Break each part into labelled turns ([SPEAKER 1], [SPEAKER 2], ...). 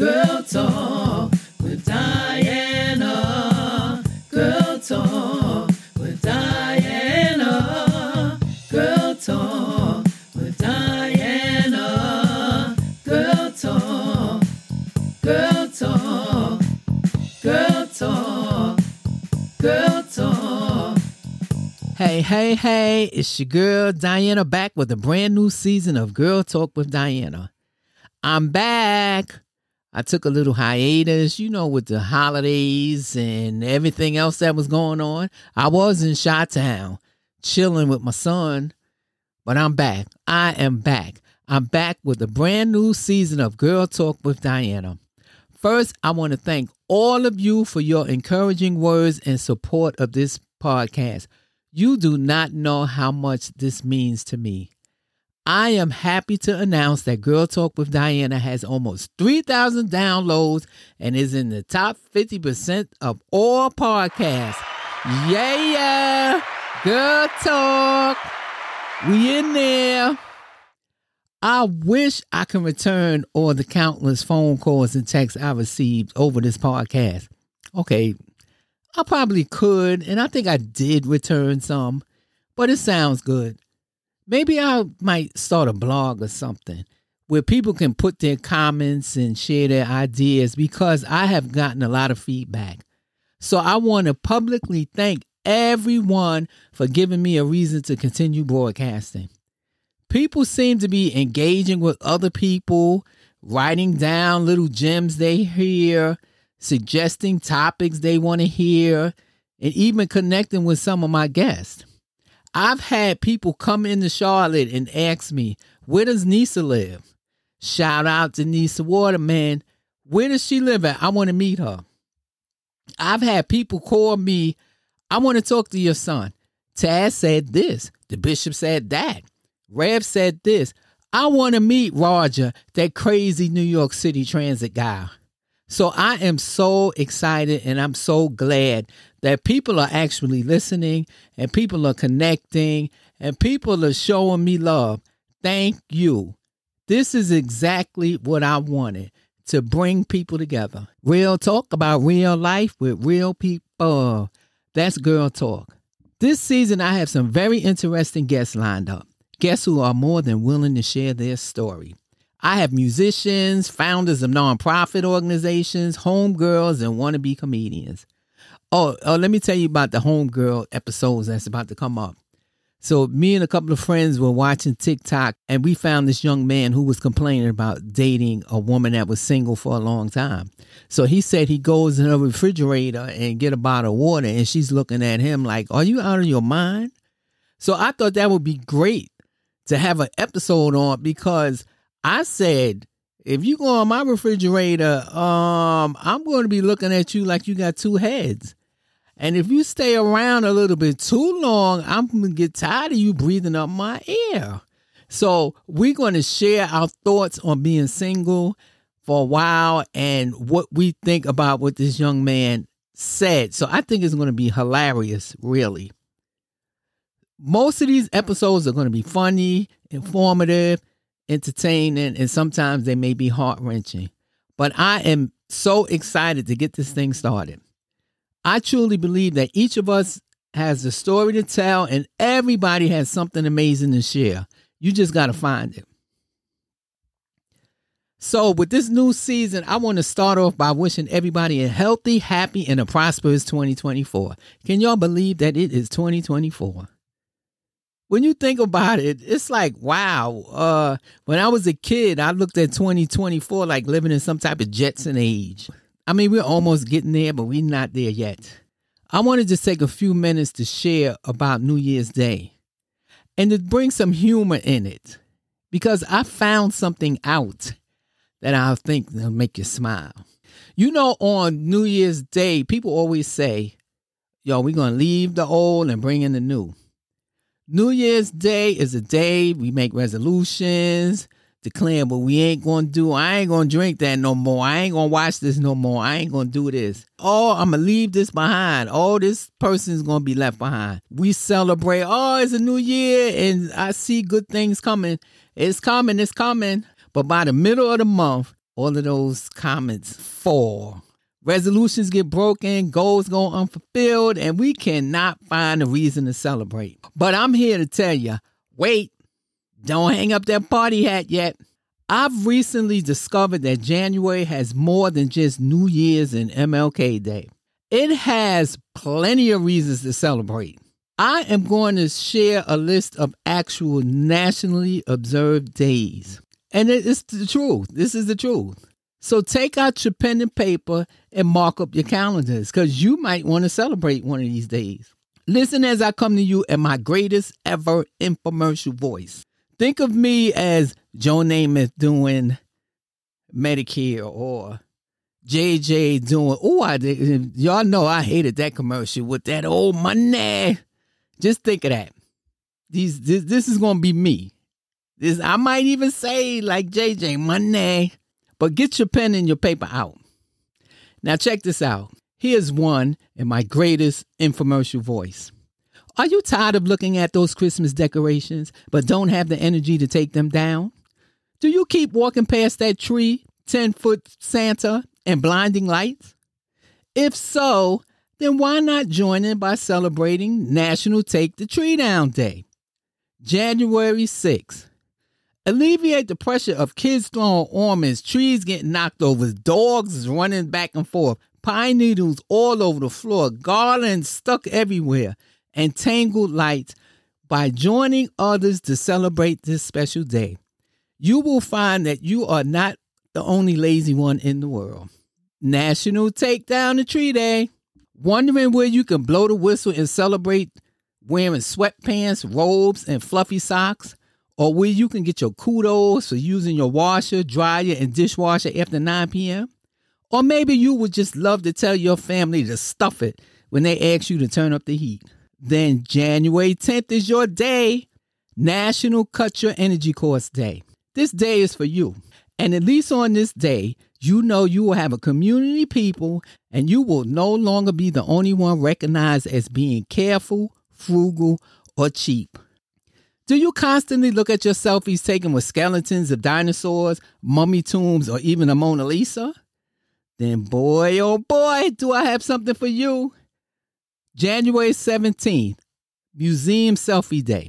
[SPEAKER 1] Girl Talk with Diana. Girl Talk with Diana. Girl Talk with Diana. Girl Talk. Girl Talk. Girl Talk. Girl Talk.
[SPEAKER 2] Hey, hey, hey, it's your girl Diana back with a brand new season of Girl Talk with Diana. I'm back. I took a little hiatus, you know, with the holidays and everything else that was going on. I was in Chi Town chilling with my son, but I'm back. I am back. I'm back with a brand new season of Girl Talk with Diana. First, I want to thank all of you for your encouraging words and support of this podcast. You do not know how much this means to me. I am happy to announce that Girl Talk with Diana has almost 3,000 downloads and is in the top 50% of all podcasts. Yeah, yeah. Girl Talk. We in there. I wish I can return all the countless phone calls and texts I received over this podcast. Okay, I probably could, and I think I did return some, but it sounds good. Maybe I might start a blog or something where people can put their comments and share their ideas because I have gotten a lot of feedback. So I want to publicly thank everyone for giving me a reason to continue broadcasting. People seem to be engaging with other people, writing down little gems they hear, suggesting topics they want to hear, and even connecting with some of my guests. I've had people come into Charlotte and ask me, where does Nisa live? Shout out to Nisa Waterman. Where does she live at? I want to meet her. I've had people call me, I want to talk to your son. Taz said this. The bishop said that. Rev said this. I want to meet Roger, that crazy New York City transit guy. So I am so excited and I'm so glad that people are actually listening and people are connecting and people are showing me love. Thank you. This is exactly what I wanted to bring people together. Real talk about real life with real people. That's Girl Talk. This season, I have some very interesting guests lined up. Guests who are more than willing to share their story. I have musicians, founders of nonprofit organizations, homegirls, and wannabe comedians. Oh, oh, let me tell you about the homegirl episodes that's about to come up. So, me and a couple of friends were watching TikTok, and we found this young man who was complaining about dating a woman that was single for a long time. So he said he goes in a refrigerator and get a bottle of water, and she's looking at him like, "Are you out of your mind?" So I thought that would be great to have an episode on because I said, if you go on my refrigerator, um, I'm going to be looking at you like you got two heads. And if you stay around a little bit too long, I'm going to get tired of you breathing up my air. So we're going to share our thoughts on being single for a while and what we think about what this young man said. So I think it's going to be hilarious, really. Most of these episodes are going to be funny, informative, entertaining, and sometimes they may be heart wrenching. But I am so excited to get this thing started. I truly believe that each of us has a story to tell, and everybody has something amazing to share. You just got to find it. So, with this new season, I want to start off by wishing everybody a healthy, happy, and a prosperous 2024. Can y'all believe that it is 2024? when you think about it, it's like, wow. Uh, when I was a kid, I looked at 2024 like living in some type of Jetson age. I mean, we're almost getting there, but we're not there yet. I wanted to take a few minutes to share about New Year's Day and to bring some humor in it because I found something out that I think will make you smile. You know, on New Year's Day, people always say, yo, we're going to leave the old and bring in the new. New Year's Day is a day we make resolutions, declaring but we ain't gonna do. I ain't gonna drink that no more. I ain't gonna watch this no more. I ain't gonna do this. Oh, I'm gonna leave this behind. Oh, this person's gonna be left behind. We celebrate, oh, it's a new year and I see good things coming. It's coming, it's coming. But by the middle of the month, all of those comments fall. Resolutions get broken, goals go unfulfilled, and we cannot find a reason to celebrate. But I'm here to tell you wait, don't hang up that party hat yet. I've recently discovered that January has more than just New Year's and MLK Day. It has plenty of reasons to celebrate. I am going to share a list of actual nationally observed days. And it's the truth. This is the truth. So take out your pen and paper and mark up your calendars because you might want to celebrate one of these days. Listen as I come to you in my greatest ever infomercial voice. Think of me as Joe Namath doing Medicare or JJ doing, oh, I did. Y'all know I hated that commercial with that old money. Just think of that. These this, this is gonna be me. This I might even say like JJ money, but get your pen and your paper out. Now check this out. Here's one in my greatest infomercial voice. Are you tired of looking at those Christmas decorations but don't have the energy to take them down? Do you keep walking past that tree, 10 foot Santa, and blinding lights? If so, then why not join in by celebrating National Take the Tree Down Day? January 6th. Alleviate the pressure of kids throwing ornaments, trees getting knocked over, dogs running back and forth, pine needles all over the floor, garlands stuck everywhere, and tangled lights by joining others to celebrate this special day. You will find that you are not the only lazy one in the world. National Take Down the Tree Day. Wondering where you can blow the whistle and celebrate wearing sweatpants, robes, and fluffy socks? Or where you can get your kudos for using your washer, dryer, and dishwasher after 9 p.m.? Or maybe you would just love to tell your family to stuff it when they ask you to turn up the heat. Then January 10th is your day, National Cut Your Energy Cost Day. This day is for you. And at least on this day, you know you will have a community people and you will no longer be the only one recognized as being careful, frugal, or cheap. Do you constantly look at your selfies taken with skeletons of dinosaurs, mummy tombs, or even a Mona Lisa? Then, boy, oh boy, do I have something for you. January 17th, Museum Selfie Day.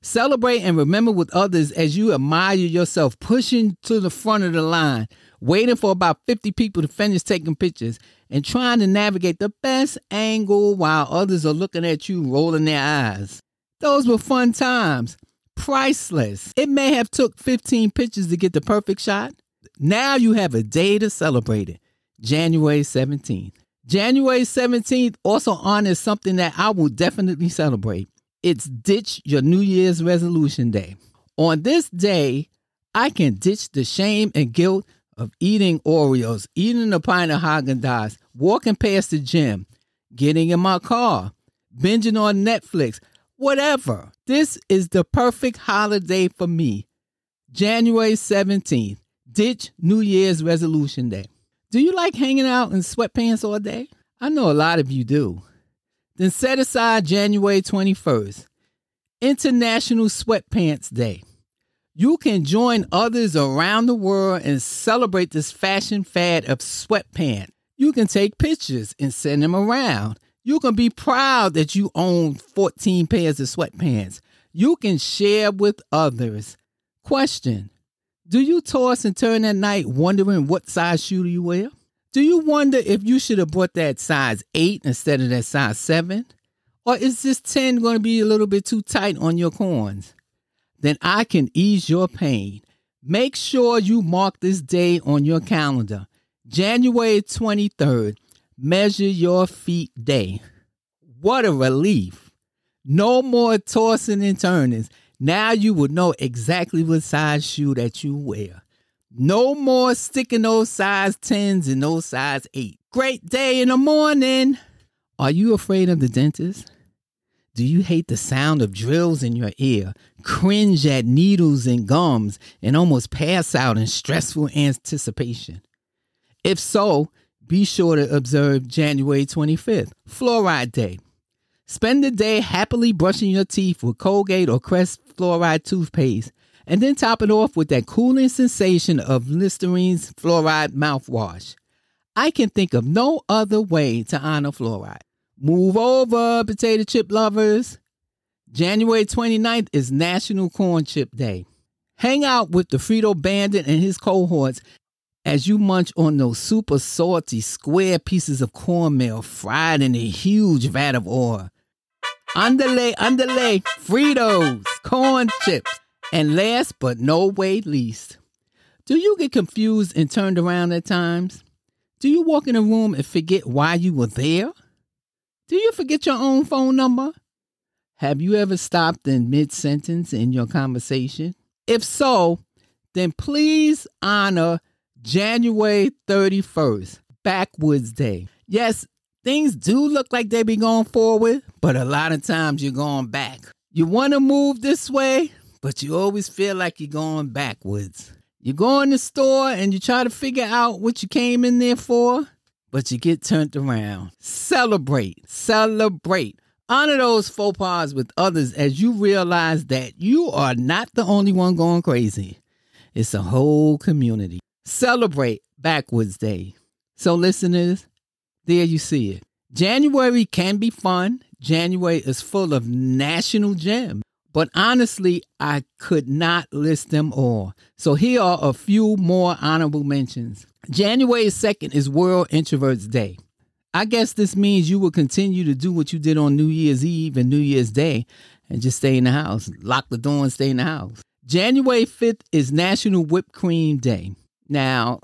[SPEAKER 2] Celebrate and remember with others as you admire yourself pushing to the front of the line, waiting for about 50 people to finish taking pictures, and trying to navigate the best angle while others are looking at you rolling their eyes. Those were fun times. Priceless. It may have took 15 pictures to get the perfect shot. Now you have a day to celebrate it. January 17th. January 17th also honors something that I will definitely celebrate. It's Ditch Your New Year's Resolution Day. On this day, I can ditch the shame and guilt of eating Oreos, eating a pint of Haagen Dazs, walking past the gym, getting in my car, binging on Netflix, whatever. This is the perfect holiday for me. January 17th, ditch New Year's Resolution Day. Do you like hanging out in sweatpants all day? I know a lot of you do. Then set aside January 21st, International Sweatpants Day. You can join others around the world and celebrate this fashion fad of sweatpants. You can take pictures and send them around. You can be proud that you own 14 pairs of sweatpants. You can share with others. Question Do you toss and turn at night wondering what size shoe do you wear? Do you wonder if you should have bought that size 8 instead of that size 7? Or is this 10 going to be a little bit too tight on your corns? Then I can ease your pain. Make sure you mark this day on your calendar. January 23rd, Measure Your Feet Day. What a relief. No more tossing and turning. Now you will know exactly what size shoe that you wear. No more sticking those size 10s and those size 8. Great day in the morning. Are you afraid of the dentist? Do you hate the sound of drills in your ear, cringe at needles and gums, and almost pass out in stressful anticipation? If so, be sure to observe January 25th, Fluoride Day. Spend the day happily brushing your teeth with Colgate or Crest Fluoride toothpaste And then top it off with that cooling sensation of Listerine's fluoride mouthwash. I can think of no other way to honor fluoride. Move over, potato chip lovers. January 29th is National Corn Chip Day. Hang out with the Frito Bandit and his cohorts as you munch on those super salty square pieces of cornmeal fried in a huge vat of oil. Underlay, underlay, Fritos, corn chips. And last but no way least, do you get confused and turned around at times? Do you walk in a room and forget why you were there? Do you forget your own phone number? Have you ever stopped in mid sentence in your conversation? If so, then please honor January 31st, Backwards Day. Yes, things do look like they be going forward, but a lot of times you're going back. You want to move this way, but you always feel like you're going backwards. You go in the store and you try to figure out what you came in there for, but you get turned around. Celebrate, celebrate. Honor those faux pas with others as you realize that you are not the only one going crazy. It's a whole community. Celebrate Backwards Day. So, listeners, there you see it. January can be fun. January is full of national gems. But honestly, I could not list them all. So here are a few more honorable mentions. January 2nd is World Introverts Day. I guess this means you will continue to do what you did on New Year's Eve and New Year's Day and just stay in the house. Lock the door and stay in the house. January 5th is National Whipped Cream Day. Now,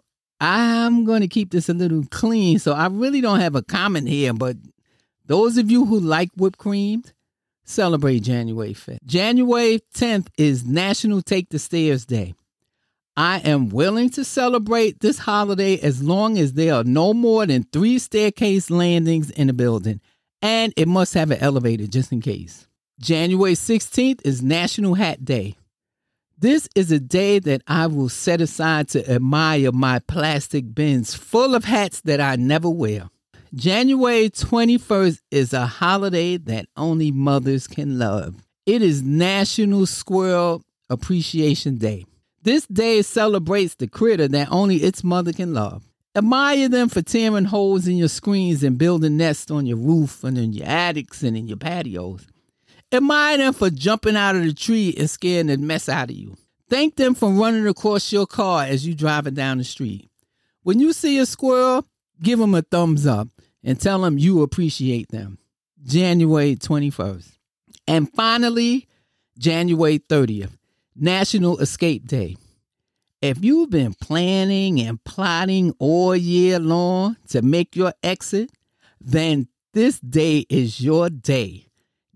[SPEAKER 2] I'm going to keep this a little clean, so I really don't have a comment here, but those of you who like whipped cream, celebrate January 5th. January 10th is National Take the Stairs Day. I am willing to celebrate this holiday as long as there are no more than three staircase landings in a building, and it must have an elevator just in case. January 16th is National Hat Day. This is a day that I will set aside to admire my plastic bins full of hats that I never wear. January 21st is a holiday that only mothers can love. It is National Squirrel Appreciation Day. This day celebrates the critter that only its mother can love. Admire them for tearing holes in your screens and building nests on your roof and in your attics and in your patios. Admire them for jumping out of the tree and scaring the mess out of you. Thank them for running across your car as you drive it down the street. When you see a squirrel, give them a thumbs up and tell them you appreciate them. January 21st. And finally, January 30th, National Escape Day. If you've been planning and plotting all year long to make your exit, then this day is your day,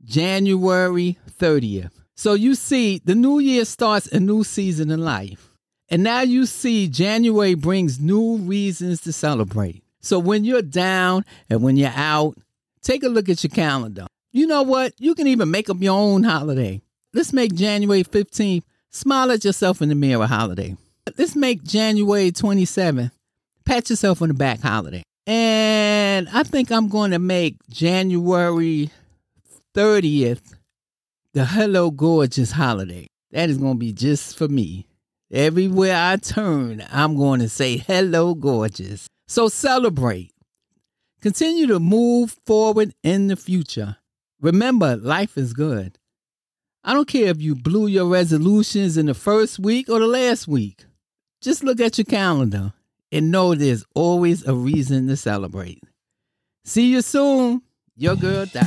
[SPEAKER 2] January 30th. So you see, the new year starts a new season in life. And now you see, January brings new reasons to celebrate. So when you're down and when you're out, take a look at your calendar. You know what? You can even make up your own holiday. Let's make January 15th smile at yourself in the mirror holiday. Let's make January 27th pat yourself on the back holiday. And I think I'm going to make January 30th the Hello Gorgeous holiday. That is going to be just for me. Everywhere I turn, I'm going to say hello, gorgeous. So celebrate. Continue to move forward in the future. Remember, life is good. I don't care if you blew your resolutions in the first week or the last week. Just look at your calendar and know there's always a reason to celebrate. See you soon. Your girl, Di.